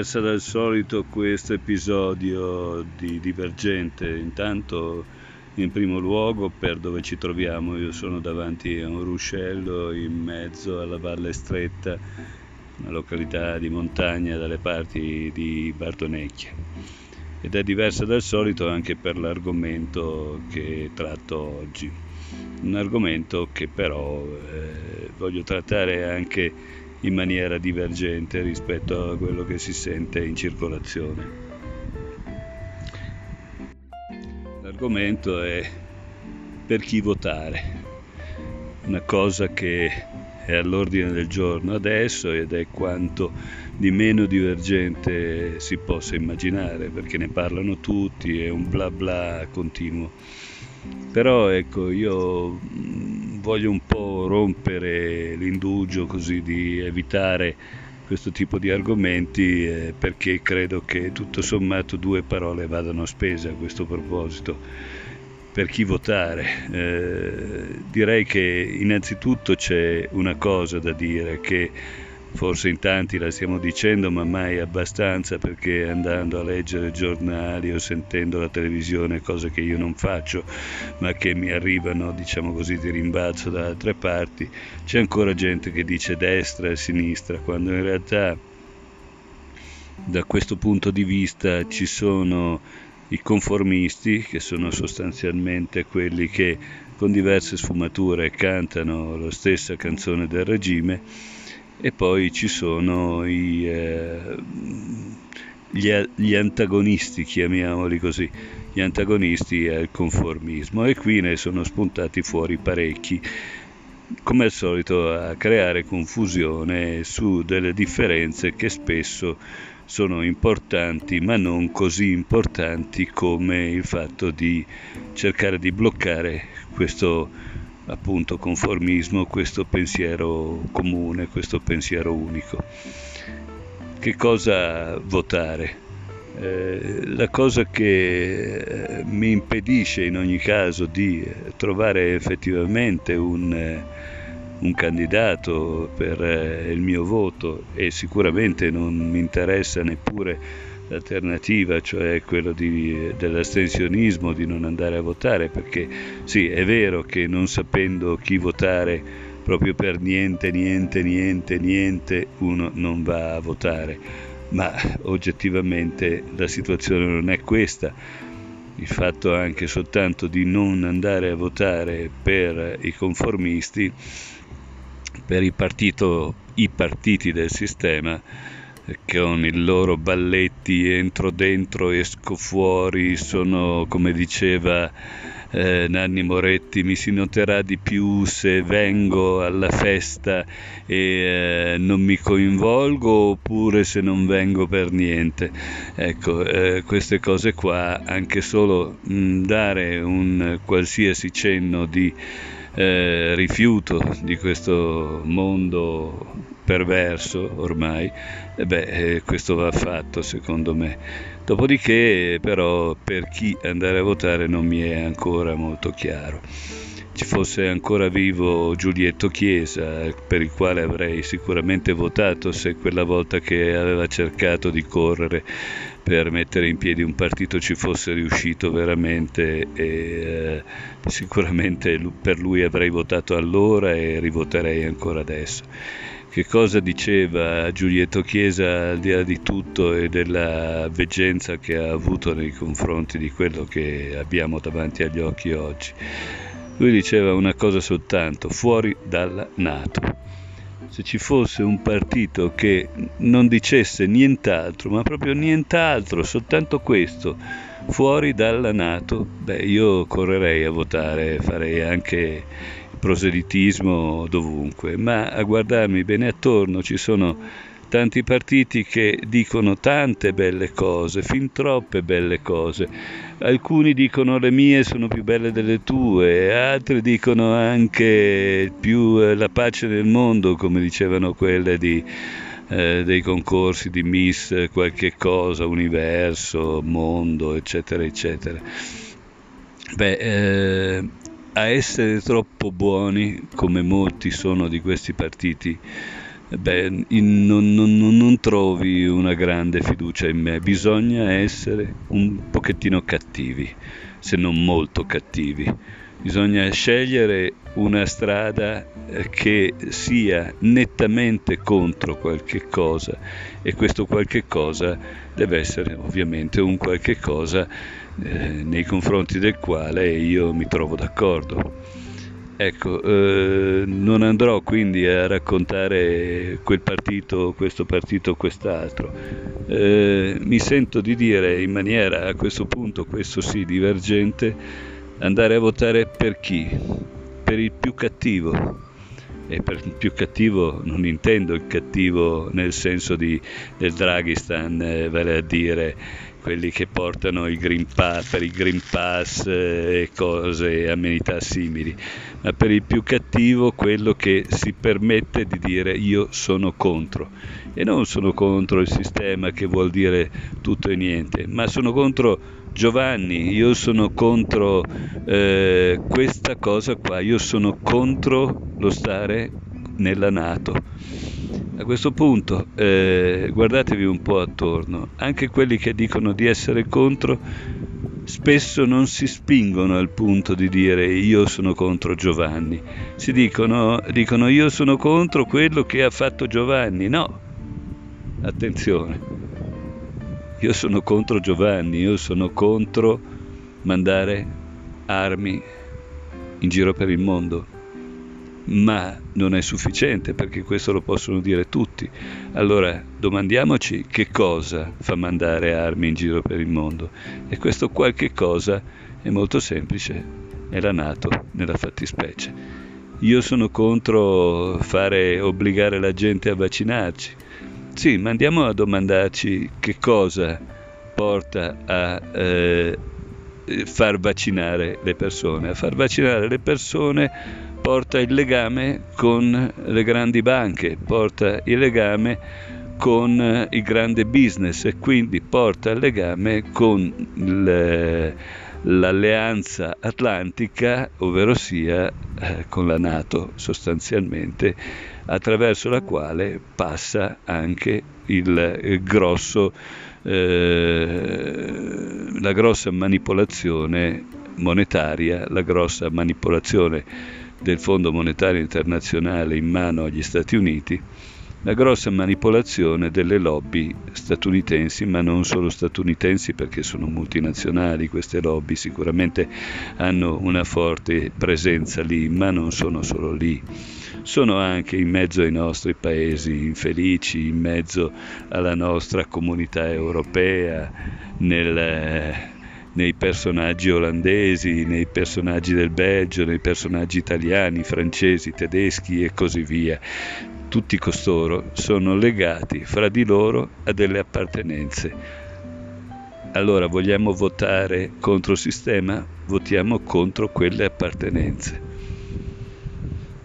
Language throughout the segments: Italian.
diversa dal solito questo episodio di Divergente. Intanto, in primo luogo, per dove ci troviamo, io sono davanti a un ruscello in mezzo alla Valle Stretta, una località di montagna dalle parti di Bartonecchia. Ed è diversa dal solito anche per l'argomento che tratto oggi. Un argomento che però eh, voglio trattare anche in maniera divergente rispetto a quello che si sente in circolazione. L'argomento è per chi votare, una cosa che è all'ordine del giorno adesso ed è quanto di meno divergente si possa immaginare perché ne parlano tutti, è un bla bla continuo. Però ecco, io voglio un po' rompere l'indugio così di evitare questo tipo di argomenti eh, perché credo che tutto sommato due parole vadano spese a questo proposito per chi votare. Eh, direi che innanzitutto c'è una cosa da dire che forse in tanti la stiamo dicendo, ma mai abbastanza perché andando a leggere giornali o sentendo la televisione, cose che io non faccio, ma che mi arrivano, diciamo così, di rimbalzo da altre parti, c'è ancora gente che dice destra e sinistra, quando in realtà da questo punto di vista ci sono i conformisti, che sono sostanzialmente quelli che con diverse sfumature cantano la stessa canzone del regime, e poi ci sono i, eh, gli, gli, antagonisti, chiamiamoli così, gli antagonisti al conformismo e qui ne sono spuntati fuori parecchi, come al solito a creare confusione su delle differenze che spesso sono importanti ma non così importanti come il fatto di cercare di bloccare questo appunto conformismo, questo pensiero comune, questo pensiero unico. Che cosa votare? Eh, la cosa che eh, mi impedisce in ogni caso di trovare effettivamente un, eh, un candidato per il mio voto e sicuramente non mi interessa neppure l'alternativa, cioè quello di, dell'astensionismo, di non andare a votare, perché sì, è vero che non sapendo chi votare proprio per niente, niente, niente, niente, uno non va a votare, ma oggettivamente la situazione non è questa. Il fatto anche soltanto di non andare a votare per i conformisti, per partito, i partiti del sistema, con i loro balletti entro dentro, esco fuori, sono come diceva eh, Nanni Moretti, mi si noterà di più se vengo alla festa e eh, non mi coinvolgo oppure se non vengo per niente. Ecco, eh, queste cose qua, anche solo mh, dare un qualsiasi cenno di eh, rifiuto di questo mondo perverso ormai, e beh, eh, questo va fatto secondo me. Dopodiché però per chi andare a votare non mi è ancora molto chiaro. Ci fosse ancora vivo Giulietto Chiesa, per il quale avrei sicuramente votato se quella volta che aveva cercato di correre per mettere in piedi un partito ci fosse riuscito veramente e eh, sicuramente per lui avrei votato allora e rivoterei ancora adesso che cosa diceva Giulietto Chiesa al di là di tutto e della veggenza che ha avuto nei confronti di quello che abbiamo davanti agli occhi oggi. Lui diceva una cosa soltanto, fuori dalla Nato. Se ci fosse un partito che non dicesse nient'altro, ma proprio nient'altro, soltanto questo, fuori dalla Nato, beh, io correrei a votare, farei anche proselitismo dovunque, ma a guardarmi bene attorno ci sono tanti partiti che dicono tante belle cose, fin troppe belle cose. Alcuni dicono le mie sono più belle delle tue, altri dicono anche più eh, la pace nel mondo, come dicevano quelle di, eh, dei concorsi di Miss qualche cosa, universo, mondo, eccetera, eccetera. Beh, eh, a essere troppo buoni, come molti sono di questi partiti, beh, in, non, non, non, trovi una grande fiducia in me, bisogna essere un pochettino cattivi, se non molto cattivi. Bisogna scegliere una strada eh, che sia nettamente contro qualche cosa e questo qualche cosa deve essere ovviamente un qualche cosa eh, nei confronti del quale io mi trovo d'accordo. Ecco, eh, non andrò quindi a raccontare quel partito, questo partito, quest'altro. Eh, mi sento di dire in maniera a questo punto, questo sì, divergente, andare a votare per chi? Per il più cattivo. E per il più cattivo non intendo il cattivo nel senso di, del Draghistan, eh, vale a dire quelli che portano il Green Pass, per il Green Pass eh, e cose, amenità simili, ma per il più cattivo quello che si permette di dire io sono contro. E non sono contro il sistema che vuol dire tutto e niente, ma sono contro Giovanni, io sono contro eh, questa cosa qua, io sono contro lo stare nella Nato. A questo punto eh, guardatevi un po' attorno, anche quelli che dicono di essere contro spesso non si spingono al punto di dire io sono contro Giovanni, si dicono, dicono io sono contro quello che ha fatto Giovanni, no, attenzione, io sono contro Giovanni, io sono contro mandare armi in giro per il mondo ma non è sufficiente perché questo lo possono dire tutti. Allora domandiamoci che cosa fa mandare armi in giro per il mondo e questo qualche cosa è molto semplice, è la Nato nella fattispecie. Io sono contro fare obbligare la gente a vaccinarci. Sì, ma andiamo a domandarci che cosa porta a eh, far vaccinare le persone. A far vaccinare le persone porta il legame con le grandi banche, porta il legame con eh, il grande business e quindi porta il legame con il, l'alleanza atlantica, ovvero sia eh, con la Nato sostanzialmente, attraverso la quale passa anche il, il grosso, eh, la grossa manipolazione monetaria, la grossa manipolazione del Fondo Monetario Internazionale in mano agli Stati Uniti, la grossa manipolazione delle lobby statunitensi, ma non solo statunitensi perché sono multinazionali queste lobby, sicuramente hanno una forte presenza lì, ma non sono solo lì. Sono anche in mezzo ai nostri paesi infelici, in mezzo alla nostra comunità europea, nel, nei personaggi olandesi, nei personaggi del Belgio, nei personaggi italiani, francesi, tedeschi e così via. Tutti costoro sono legati fra di loro a delle appartenenze. Allora vogliamo votare contro il sistema? Votiamo contro quelle appartenenze.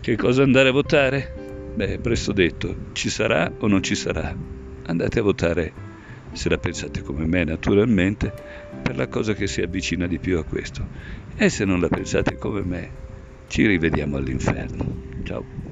Che cosa andare a votare? Beh, presto detto, ci sarà o non ci sarà? Andate a votare, se la pensate come me naturalmente, per la cosa che si avvicina di più a questo. E se non la pensate come me, ci rivediamo all'inferno. Ciao.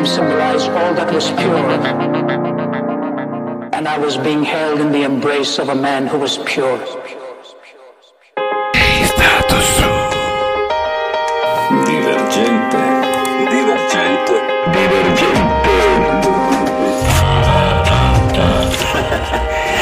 flame symbolized all that was pure. And I was being held in the embrace of a man who was pure. Divergente. Divergente. Divergente.